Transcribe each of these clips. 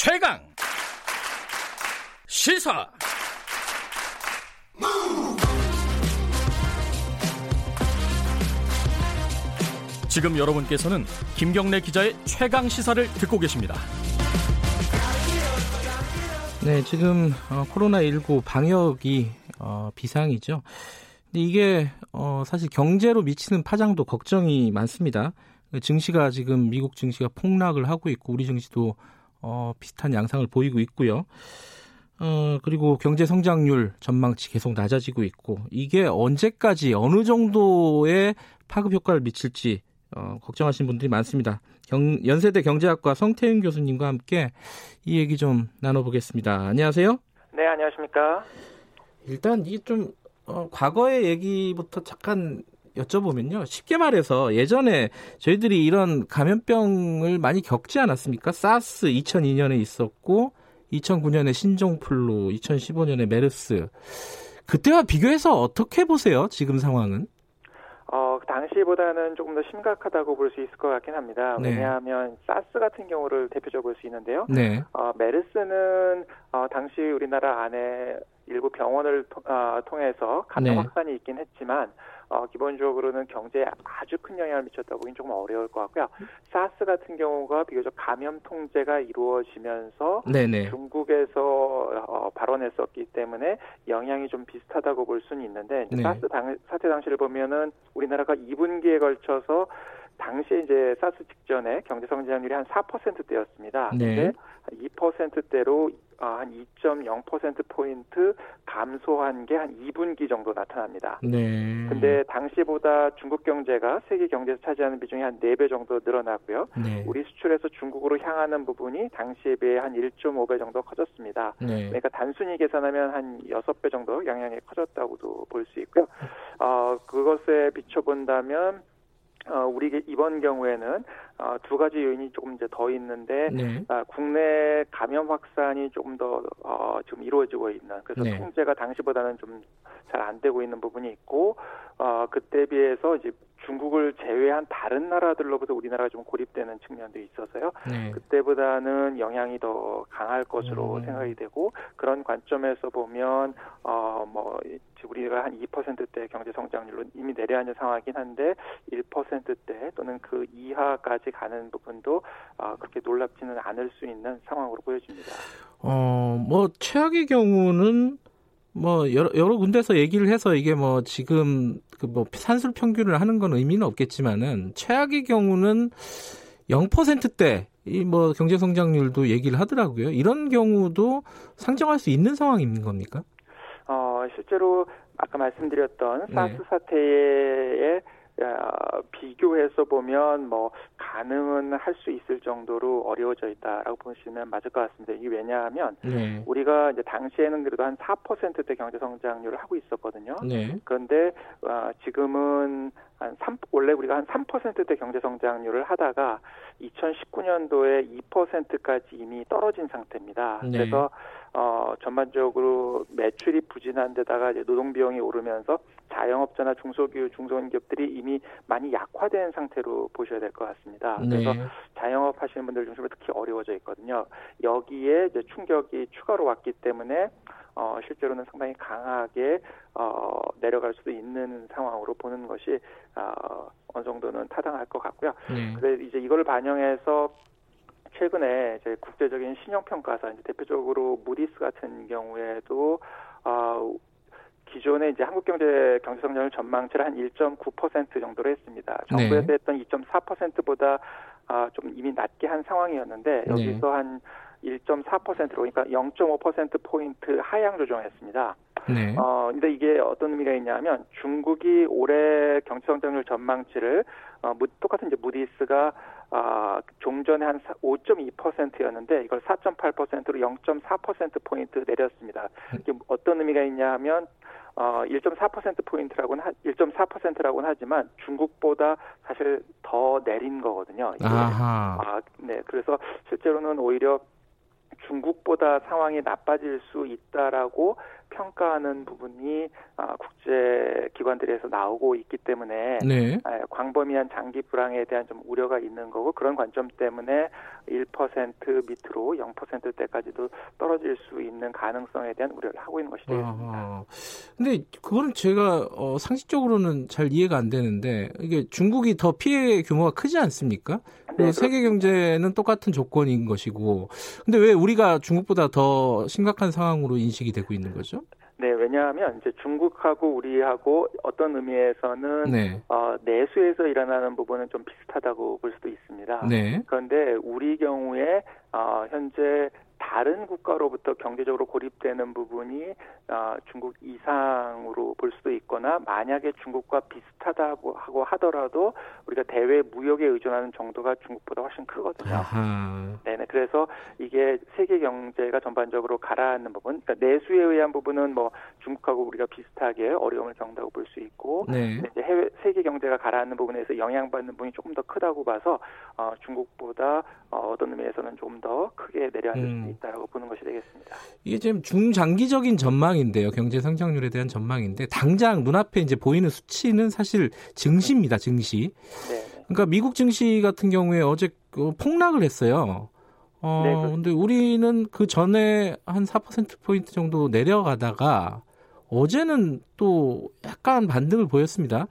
최강 시사 지금 여러분께서는 김경래 기자의 최강 시사를 듣고 계십니다. 네, 지금 어, 코로나19 방역이 어, 비상이죠. 근데 이게 어, 사실 경제로 미치는 파장도 걱정이 많습니다. 증시가 지금 미국 증시가 폭락을 하고 있고 우리 증시도 어, 비슷한 양상을 보이고 있고요. 어, 그리고 경제 성장률 전망치 계속 낮아지고 있고 이게 언제까지 어느 정도의 파급 효과를 미칠지 어, 걱정하시는 분들이 많습니다. 경, 연세대 경제학과 성태윤 교수님과 함께 이 얘기 좀 나눠보겠습니다. 안녕하세요. 네, 안녕하십니까. 일단 이게 좀 어, 과거의 얘기부터 잠깐 여쭤보면요. 쉽게 말해서 예전에 저희들이 이런 감염병을 많이 겪지 않았습니까? 사스 2002년에 있었고 2009년에 신종플루, 2015년에 메르스. 그때와 비교해서 어떻게 보세요? 지금 상황은? 어, 그 당시보다는 조금 더 심각하다고 볼 수 있을 것 같긴 합니다. 네. 왜냐하면 사스 같은 경우를 대표적으로 볼 수 있는데요. 네. 어, 메르스는 어, 당시 우리나라 안에 일부 병원을 통, 어, 통해서 감염 네. 확산이 있긴 했지만 어, 기본적으로는 경제에 아주 큰 영향을 미쳤다고 보기는 조금 어려울 것 같고요. 사스 같은 경우가 비교적 감염 통제가 이루어지면서 네네. 중국에서 어, 발원했었기 때문에 영향이 좀 비슷하다고 볼 수는 있는데 네. 사스 당, 사태 당시를 보면은 우리나라가 2분기에 걸쳐서 당시에 이제 사스 직전에 경제 성장률이 한 4%대였습니다. 네. 근데 2%대로 아, 한 2.0%포인트 감소한 게 한 2분기 정도 나타납니다. 네. 근데 당시보다 중국 경제가 세계 경제에서 차지하는 비중이 한 4배 정도 늘어났고요. 네. 우리 수출에서 중국으로 향하는 부분이 당시에 비해 한 1.5배 정도 커졌습니다. 네. 그러니까 단순히 계산하면 한 6배 정도 영향이 커졌다고도 볼 수 있고요. 어, 그것에 비춰본다면 어, 우리 이번 경우에는 어, 두 가지 요인이 조금 이제 더 있는데 네. 아, 국내 감염 확산이 조금 더 어, 지금 이루어지고 있는 그래서 네. 통제가 당시보다는 좀 잘 안 되고 있는 부분이 있고 어, 그때 비해서 이제 중국을 제외한 다른 나라들로부터 우리나라가 좀 고립되는 측면도 있어서요. 네. 그때보다는 영향이 더 강할 것으로 음. 생각이 되고 그런 관점에서 보면 어뭐 우리가 한 2%대 경제 성장률로 이미 내려앉은 상황이긴 한데 1%대 또는 그 이하까지 가는 부분도 어, 그렇게 놀랍지는 않을 수 있는 상황으로 보여집니다. 어, 뭐 최악의 경우는 뭐 여러, 여러 군데서 얘기를 해서 이게 뭐 지금 그 뭐 산술 평균을 하는 건 의미는 없겠지만은 최악의 경우는 0%대 이 뭐 경제 성장률도 얘기를 하더라고요. 이런 경우도 상정할 수 있는 상황인 겁니까? 어, 실제로 아까 말씀드렸던 네. 사스 사태의 어, 비교해서 보면 뭐 가능은 할 수 있을 정도로 어려워져 있다라고 보시면 맞을 것 같습니다. 이게 왜냐하면 네. 우리가 이제 당시에는 그래도 한 4%대 경제 성장률을 하고 있었거든요. 네. 그런데 어, 지금은 한 3, 원래 우리가 한 3%대 경제 성장률을 하다가 2019년도에 2%까지 이미 떨어진 상태입니다. 네. 그래서 어, 전반적으로 매출이 부진한 데다가 이제 노동 비용이 오르면서 자영업자나 중소기업, 중소기업들이 이미 많이 약화된 상태로 보셔야 될 것 같습니다. 네. 그래서 자영업 하시는 분들 중심으로 특히 어려워져 있거든요. 여기에 이제 충격이 추가로 왔기 때문에 어, 실제로는 상당히 강하게 어, 내려갈 수도 있는 상황으로 보는 것이 어, 어느 정도는 타당할 것 같고요. 네. 그래 이제 이걸 반영해서 최근에 이제 국제적인 신용평가사 이제 대표적으로 무디스 같은 경우에도 어, 기존에 이제 한국 경제 경제 성장률 전망치를 한 1.9% 정도로 했습니다. 정부에서 네. 했던 2.4%보다 아, 좀 이미 낮게 한 상황이었는데 네. 여기서 한 1.4%로 그러니까 0.5% 포인트 하향 조정했습니다. 네. 어 근데 이게 어떤 의미가 있냐면 중국이 올해 경제 성장률 전망치를 어 똑같은 이제 무디스가 아, 종전에 한 5.2%였는데 이걸 4.8%로 0.4% 포인트 내렸습니다. 이게 어떤 의미가 있냐 하면 어, 1.4% 포인트라고는 1.4%라고는 하지만 중국보다 사실 더 내린 거거든요. 이게. 아하. 아, 네. 그래서 실제로는 오히려 중국보다 상황이 나빠질 수 있다라고 평가하는 부분이 아, 국제 기관들에서 나오고 있기 때문에 네. 아, 광범위한 장기 불황에 대한 좀 우려가 있는 거고 그런 관점 때문에 1% 밑으로 0%대까지도 떨어질 수 있는 가능성에 대한 우려를 하고 있는 것이 되겠습니다. 아, 근데 그거는 제가 어, 상식적으로는 잘 이해가 안 되는데 이게 중국이 더 피해 규모가 크지 않습니까? 네, 세계 경제는 똑같은 조건인 것이고 근데 왜 우리가 중국보다 더 심각한 상황으로 인식이 되고 있는 거죠? 네, 왜냐하면 이제 중국하고 우리하고 어떤 의미에서는 네. 어, 내수에서 일어나는 부분은 좀 비슷하다고 볼 수도 있습니다. 네. 그런데 우리 경우에 어, 현재 다른 국가로부터 경제적으로 고립되는 부분이 어, 중국 이상으로 볼 수도 있거나 만약에 중국과 비슷하다고 하고 하더라도 우리가 대외 무역에 의존하는 정도가 중국보다 훨씬 크거든요. 아하. 네네. 그래서 이게 세계 경제가 전반적으로 가라앉는 부분, 그러니까 내수에 의한 부분은 뭐 중국하고 우리가 비슷하게 어려움을 겪는다고 볼 수 있고, 네. 이제 해외 세계 경제가 가라앉는 부분에서 영향받는 부분이 조금 더 크다고 봐서 어, 중국보다 어, 어떤 의미에서는 좀 더 크게 내려앉을 음. 수 있다라고 보는 것이 되겠습니다. 이게 지금 중장기적인 전망인데요. 경제 성장률에 대한 전망인데 당장 눈앞에 이제 보이는 수치는 사실 증시입니다. 증시. 네. 그러니까 미국 증시 같은 경우에 어제 그 폭락을 했어요. 어, 네, 근데 우리는 그 전에 한 4%포인트 정도 내려가다가 어제는 또 약간 반등을 보였습니다.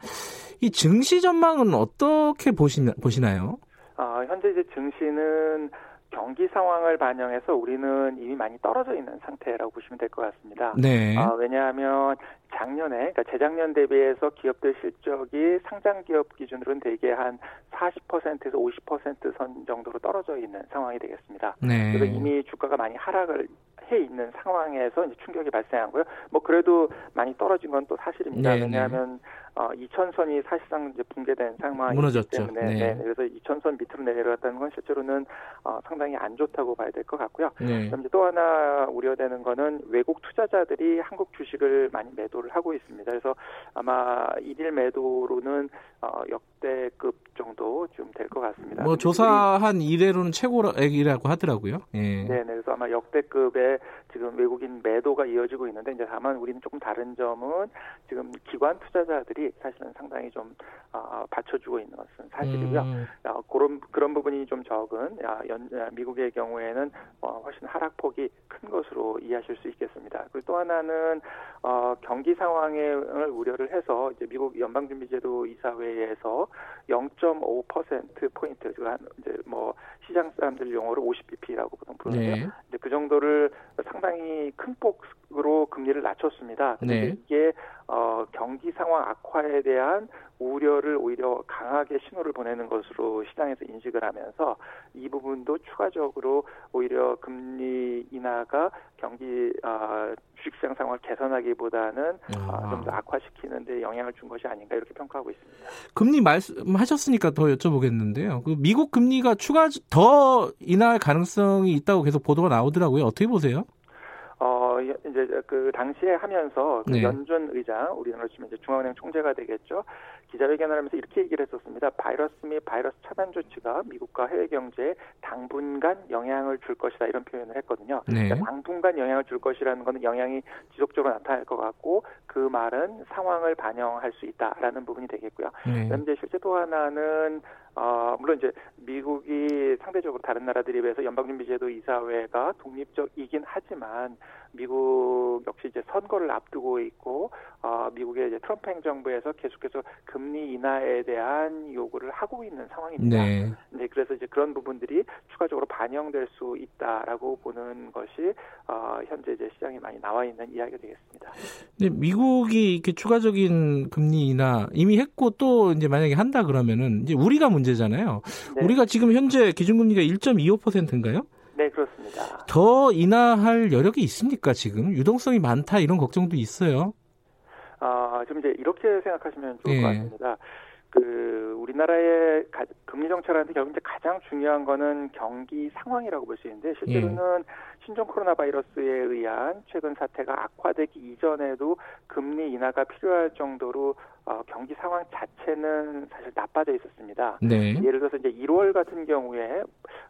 이 증시 전망은 어떻게 보시나, 보시나요? 아, 현재 이제 증시는 경기 상황을 반영해서 우리는 이미 많이 떨어져 있는 상태라고 보시면 될 것 같습니다. 네. 어, 왜냐하면 작년에, 그러니까 재작년 대비해서 기업들 실적이 상장 기업 기준으로는 대개 한 40%에서 50%선 정도로 떨어져 있는 상황이 되겠습니다. 네. 그래서 이미 주가가 많이 하락을 해 있는 상황에서 이제 충격이 발생하고요. 뭐 그래도 많이 떨어진 건 또 사실입니다. 네, 네. 왜냐하면 어, 2천선이 사실상 이제 붕괴된 상황이기 무너졌죠. 때문에 네. 네. 그래서 2천선 밑으로 내려갔다는 건 실제로는 어, 상당히 안 좋다고 봐야 될 것 같고요. 네. 그럼 이제 또 하나 우려되는 거는 외국 투자자들이 한국 주식을 많이 매도를 하고 있습니다. 그래서 아마 일일 매도로는 어, 역대급 정도 좀 될 것 같습니다. 뭐 조사한 이래로는 최고액이라고 하더라고요. 예. 네, 그래서 아마 역대급의 지금 외국인 매도가 이어지고 있는데 이제 다만 우리는 조금 다른 점은 지금 기관 투자자들이 사실은 상당히 좀 어, 받쳐주고 있는 것은 사실이고요. 음. 어, 그런 그런 부분이 좀 적은 야, 연, 미국의 경우에는 어, 훨씬 하락폭이 큰 것으로 이해하실 수 있겠습니다. 그리고 또 하나는 어, 경기 상황을 우려를 해서 이제 미국 연방준비제도 이사회에서 0.5% 포인트 한 이제 뭐 시장 사람들 용어로 50bp라고 보통 부르는데 네. 그 정도를 상당히 큰 폭으로 금리를 낮췄습니다. 네. 이게 어, 경기 상황 악화에 대한 우려를 오히려 강하게 신호를 보내는 것으로 시장에서 인식을 하면서 이 부분도 추가적으로 오히려 금리 인하가 경기 어, 주식시장 상황을 개선하기보다는 아. 어, 좀더 악화시키는 데 영향을 준 것이 아닌가 이렇게 평가하고 있습니다. 금리 말씀하셨으니까 더 여쭤보겠는데요. 그 미국 금리가 추가 더 인하할 가능성이 있다고 계속 보도가 나오더라고요. 어떻게 보세요? 어 이제 그 당시에 하면서 그 네. 연준 의장 우리나라 치면 이제 중앙은행 총재가 되겠죠. 기자회견을 하면서 이렇게 얘기를 했었습니다. 바이러스 및 바이러스 차단 조치가 미국과 해외 경제에 당분간 영향을 줄 것이다 이런 표현을 했거든요. 네. 그러니까 당분간 영향을 줄 것이라는 것은 영향이 지속적으로 나타날 것 같고 그 말은 상황을 반영할 수 있다라는 부분이 되겠고요. 네. 그런데 실제 또 하나는 어, 물론 이제 미국이 상대적으로 다른 나라들에 비해서 연방준비제도 이사회가 독립적이긴 하지만 미국 역시 이제 선거를 앞두고 있고 어, 미국의 이제 트럼프 행정부에서 계속해서 금리 인하에 대한 요구를 하고 있는 상황입니다. 네. 네 그래서 이제 그런 부분들이 추가적으로 반영될 수 있다라고 보는 것이 어, 현재 이제 시장에 많이 나와 있는 이야기가 되겠습니다. 네, 미국이 이렇게 추가적인 금리 인하 이미 했고 또 이제 만약에 한다 그러면은 이제 우리가 문제 잖아요. 네. 우리가 지금 현재 기준금리가 1.25%인가요? 네, 그렇습니다. 더 인하할 여력이 있습니까, 지금? 유동성이 많다, 이런 걱정도 있어요. 아, 좀 이제 이렇게 생각하시면 좋을 네. 것 같습니다. 그 우리나라의 가, 금리 정책하는데 결국 이제 가장 중요한 거는 경기 상황이라고 볼 수 있는데 실제로는 예. 신종 코로나 바이러스에 의한 최근 사태가 악화되기 이전에도 금리 인하가 필요할 정도로 어, 경기 상황 자체는 사실 나빠져 있었습니다. 네. 예를 들어서 이제 1월 같은 경우에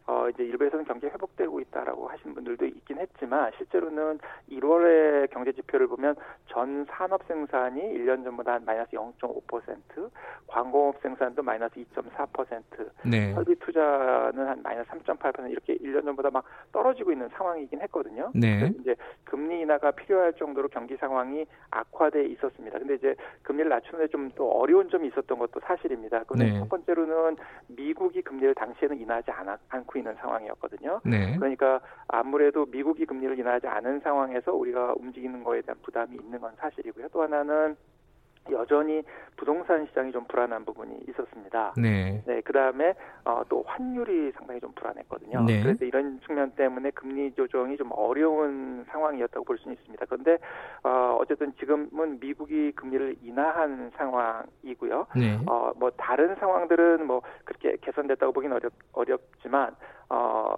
어, 이제 일부에서는 경기 회복되고 있다라고 하신 분들도 있긴 했지만 실제로는 1월의 경제 지표를 보면 전 산업 생산이 1년 전보다 한 마이너스 0.5%, 광공업 생산도 마이너스 2.4%, 네. 설비 투자는 한 마이너스 3.8% 이렇게 1년 전보다 막 떨어지고 있는 상황이긴 했거든요. 네. 이제 금리 인하가 필요할 정도로 경기 상황이 악화돼 있었습니다. 근데 이제 금리를 낮추는데 좀 또 어려운 점이 있었던 것도 사실입니다. 그런데 네. 첫 번째로는 미국이 금리를 당시에는 인하하지 않아, 않고 있는 상황이었거든요. 네. 그러니까 아무래도 미국이 금리를 인하하지 않은 상황에서 우리가 움직이는 거에 대한 부담이 있는 건 사실이고요. 또 하나는 여전히 부동산 시장이 좀 불안한 부분이 있었습니다. 네. 네, 그 다음에 어, 또 환율이 상당히 좀 불안했거든요. 네. 그래서 이런 측면 때문에 금리 조정이 좀 어려운 상황이었다고 볼 수는 있습니다. 그런데 어, 어쨌든 지금은 미국이 금리를 인하한 상황이고요. 네. 어, 뭐 다른 상황들은 뭐 그렇게 개선됐다고 보기는 어렵 어렵지만 어.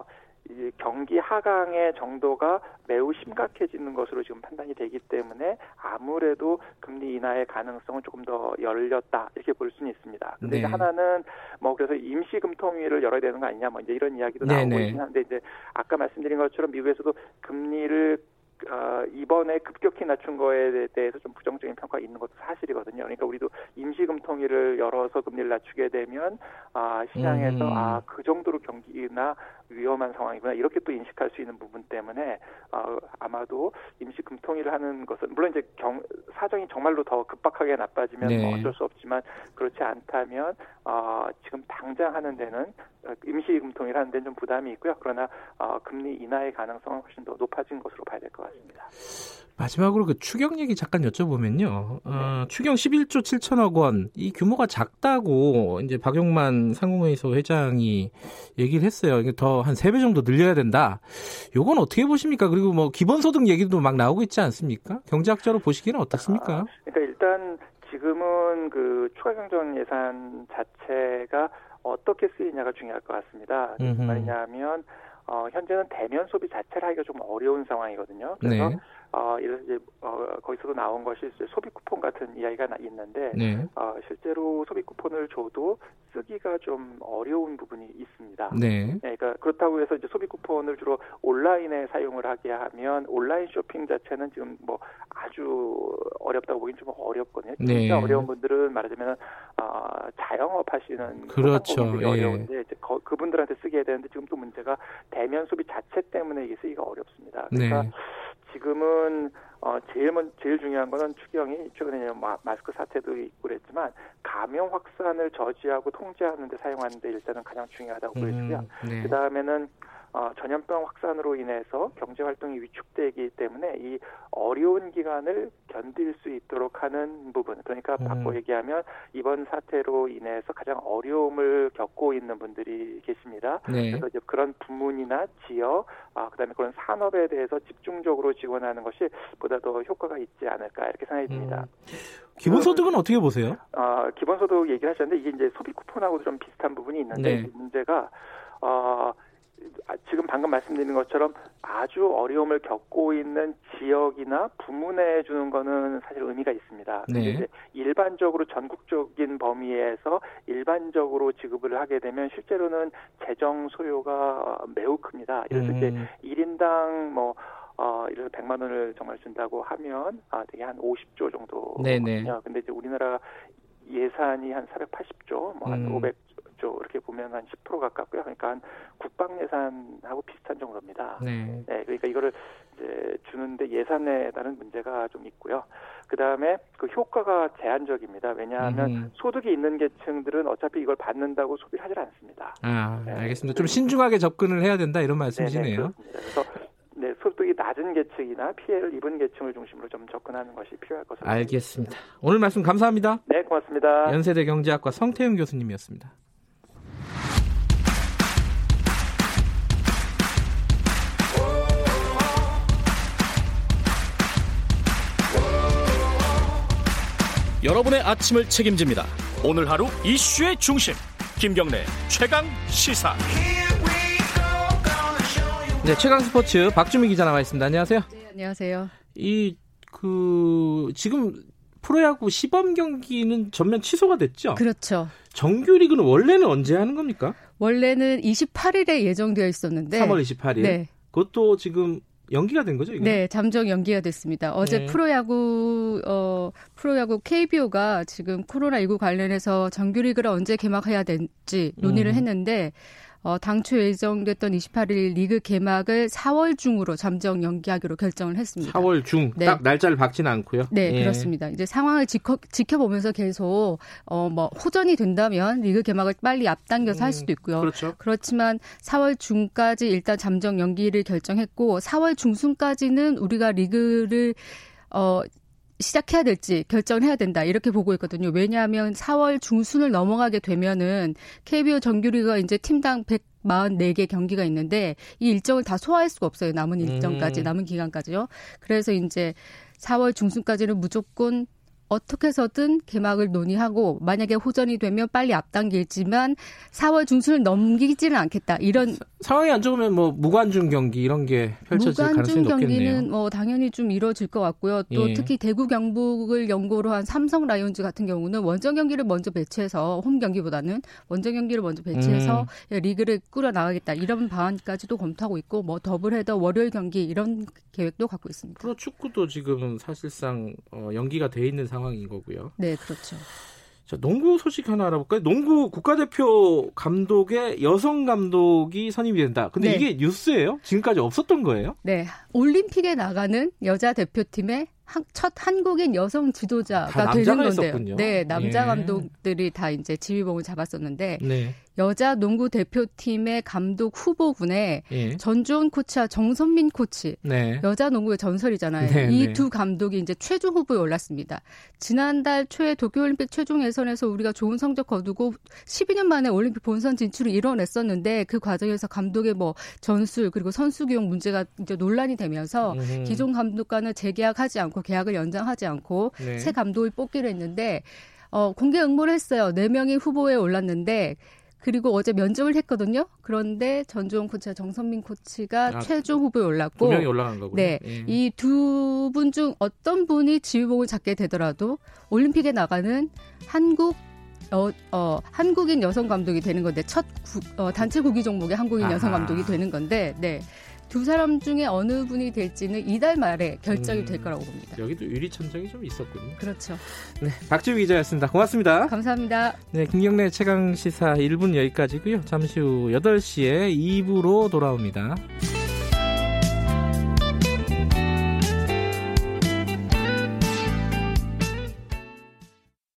이 경기 하강의 정도가 매우 심각해지는 것으로 지금 판단이 되기 때문에 아무래도 금리 인하의 가능성은 조금 더 열렸다 이렇게 볼 수는 있습니다. 근데 네. 이제 하나는 뭐 그래서 임시 금통위를 열어야 되는 거 아니냐 뭐 이제 이런 이야기도 네, 나오고 네. 있긴 한데 이제 아까 말씀드린 것처럼 미국에서도 금리를 어, 이번에 급격히 낮춘 거에 대해서 좀 부정적인 평가가 있는 것도 사실이거든요. 그러니까 우리도 임시금통위를 열어서 금리를 낮추게 되면 아, 시장에서 음. 아, 그 정도로 경기나 위험한 상황이구나 이렇게 또 인식할 수 있는 부분 때문에 어, 아마도 임시금통위를 하는 것은 물론 이제 경, 사정이 정말로 더 급박하게 나빠지면 네. 뭐 어쩔 수 없지만 그렇지 않다면 어, 지금 당장 하는 데는 어, 임시금통위를 하는 데는 좀 부담이 있고요. 그러나 어, 금리 인하의 가능성은 훨씬 더 높아진 것으로 봐야 될 것 같습니다. 마지막으로 그 추경 얘기 잠깐 여쭤보면요. 어, 추경 11조 7천억 원, 이 규모가 작다고 이제 박용만 상무회의소 회장이 얘기를 했어요. 이게 더 한 세 배 정도 늘려야 된다. 요건 어떻게 보십니까? 그리고 뭐 기본소득 얘기도 막 나오고 있지 않습니까? 경제학자로 보시기는 어떻습니까? 그러니까 일단 지금은 그 추가 경정 예산 자체가 어떻게 쓰이냐가 중요할 것 같습니다. 무슨 말이냐면 어, 현재는 대면 소비 자체를 하기가 좀 어려운 상황이거든요. 그래서 네. 어, 이래서 이제 어, 거기서도 나온 것이 이제 소비 쿠폰 같은 이야기가 나- 있는데 네. 어, 실제로 소비 쿠폰을 줘도 쓰기가 좀 어려운 부분이 있습니다. 네. 네, 그러니까 그렇다고 해서 이제 소비 쿠폰을 주로 온라인에 사용을 하게 하면 온라인 쇼핑 자체는 지금 뭐 아주 어렵다고 보기는 좀 어렵거든요. 진짜 네. 어려운 분들은 말하자면 어, 자영업 하시는 그렇죠. 예. 어려운데 이제 거- 그분들한테 쓰게 해야 되는데 지금 또 문제가 대면 소비 자체 때문에 이게 쓰기가 어렵습니다. 그러니까 네. 지금은 어 제일 먼 제일 중요한 거는 추경이 최근에 마, 마스크 사태도 있고 그랬지만 감염 확산을 저지하고 통제하는 데 사용하는 데 일단은 가장 중요하다고 보여지고요. 음, 네. 그 다음에는 어, 전염병 확산으로 인해서 경제 활동이 위축되기 때문에 이 어려운 기간을 견딜 수 있도록 하는 부분. 그러니까 음. 바꿔 얘기하면 이번 사태로 인해서 가장 어려움을 겪고 있는 분들이 계십니다. 네. 그래서 이제 그런 부문이나 지역, 아, 그다음에 그런 산업에 대해서 집중적으로 지원하는 것이 보다 더 효과가 있지 않을까 이렇게 생각이 듭니다. 음. 기본소득은 어떻게 보세요? 어, 기본소득 얘기를 하셨는데 이게 이제 소비 쿠폰하고도 좀 비슷한 부분이 있는데 네. 이 문제가 어, 아, 지금 방금 말씀드린 것처럼 아주 어려움을 겪고 있는 지역이나 부문에 주는 거는 사실 의미가 있습니다. 네. 일반적으로 전국적인 범위에서 일반적으로 지급을 하게 되면 실제로는 재정 소요가 매우 큽니다. 그래서 이제 음, 1인당 뭐 어, 이래서 100만 원을 정말 준다고 하면 아, 되게 한 50조 정도거든요. 네네. 근데 이제 우리나라 예산이 한 480조, 뭐한 음. 500 조 이렇게 보면 한 10% 가깝고요. 그러니까 한 국방 예산하고 비슷한 정도입니다. 네. 네, 그러니까 이거를 이제 주는데 예산에 따른 문제가 좀 있고요. 그 다음에 그 효과가 제한적입니다. 왜냐하면 음. 소득이 있는 계층들은 어차피 이걸 받는다고 소비를 하질 않습니다. 아, 네. 알겠습니다. 좀 신중하게 접근을 해야 된다 이런 말씀이시네요. 그렇습니다. 그래서 네, 소득이 낮은 계층이나 피해를 입은 계층을 중심으로 좀 접근하는 것이 필요할 것으로 보입니다. 알겠습니다. 오늘 말씀 감사합니다. 네, 고맙습니다. 연세대 경제학과 성태윤 교수님이었습니다. 여러분의 아침을 책임집니다. 오늘 하루 이슈의 중심 김경래 최강 시사. 네, 최강 스포츠 박주미 기자 나와 있습니다. 안녕하세요. 네, 안녕하세요. 이 그 지금 프로야구 시범 경기는 전면 취소가 됐죠. 그렇죠. 정규리그는 원래는 언제 하는 겁니까? 원래는 28일에 예정되어 있었는데 3월 28일. 네. 그것도 지금 연기가 된 거죠? 이거? 네, 잠정 연기가 됐습니다. 어제 네. 프로야구 어 프로야구 KBO가 지금 코로나 19 관련해서 정규리그를 언제 개막해야 될지 논의를 음. 했는데 어, 당초 예정됐던 28일 리그 개막을 4월 중으로 잠정 연기하기로 결정을 했습니다. 4월 중. 네. 딱 날짜를 박지는 않고요. 네, 예. 그렇습니다. 이제 상황을 지켜, 지켜보면서 계속 어, 뭐 호전이 된다면 리그 개막을 빨리 앞당겨서 음, 할 수도 있고요. 그렇죠. 그렇지만 4월 중까지 일단 잠정 연기를 결정했고 4월 중순까지는 우리가 리그를 어 시작해야 될지 결정을 해야 된다 이렇게 보고 있거든요. 왜냐하면 4월 중순을 넘어가게 되면은 KBO 정규리가 이제 팀당 144개 경기가 있는데 이 일정을 다 소화할 수가 없어요. 남은 일정까지 음. 남은 기간까지요. 그래서 이제 4월 중순까지는 무조건 어떻게 해서든 개막을 논의하고 만약에 호전이 되면 빨리 앞당길지만 4월 중순을 넘기지는 않겠다. 이런 상황이 안 좋으면 뭐 무관중 경기 이런 게 펼쳐질 가능성이 높겠네요. 무관중 경기는 뭐 당연히 좀 이뤄질 것 같고요. 또 예. 특히 대구 경북을 연고로 한 삼성 라이온즈 같은 경우는 원정 경기를 먼저 배치해서 홈 경기보다는 원정 경기를 먼저 배치해서 음. 리그를 꾸려 나가겠다. 이런 방안까지도 검토하고 있고 뭐 더블헤더 월요일 경기 이런 계획도 갖고 있습니다. 프로 축구도 지금 사실상 어, 연기가 돼 있는 상황 상황인 거고요. 네, 그렇죠. 자, 농구 소식 하나 알아볼까요? 농구 국가대표 감독의 여성 감독이 선임이 된다. 근데 네. 이게 뉴스예요? 지금까지 없었던 거예요? 네. 올림픽에 나가는 여자 대표팀의 첫 한국인 여성 지도자가 되는 건데요. 네, 남자 예. 감독들이 다 이제 지휘봉을 잡았었는데 네. 여자 농구 대표팀의 감독 후보군에 예. 전주원 코치와 정선민 코치 네. 여자 농구의 전설이잖아요. 네, 이두 네. 감독이 이제 최종 후보에 올랐습니다. 지난달 초에 도쿄올림픽 최종 예선에서 우리가 좋은 성적 거두고 12년 만에 올림픽 본선 진출을 이뤄냈었는데 그 과정에서 감독의 뭐 전술 그리고 선수 기용 문제가 이제 논란이 되면서 음. 기존 감독과는 재계약하지 않고 계약을 연장하지 않고 네. 새 감독을 뽑기로 했는데 어, 공개 응모를 했어요. 4명이 후보에 올랐는데 그리고 어제 면접을 했거든요. 그런데 전주원 코치와 정선민 코치가 아, 최종 후보에 올랐고 두 명이 올라간 거군요. 네, 예. 이두 분 중 어떤 분이 지휘봉을 잡게 되더라도 올림픽에 나가는 한국 어, 어, 한국인 여성 감독이 되는 건데 첫 구, 어, 단체 구기 종목의 한국인 아하. 여성 감독이 되는 건데 네. 두 사람 중에 어느 분이 될지는 이달 말에 결정이 음, 될 거라고 봅니다. 여기도 유리천장이 좀 있었군요. 그렇죠. 네, 박지우 기자였습니다. 고맙습니다. 감사합니다. 네, 김경래 최강 시사 1분 여기까지고요. 잠시 후 8시에 2부로 돌아옵니다.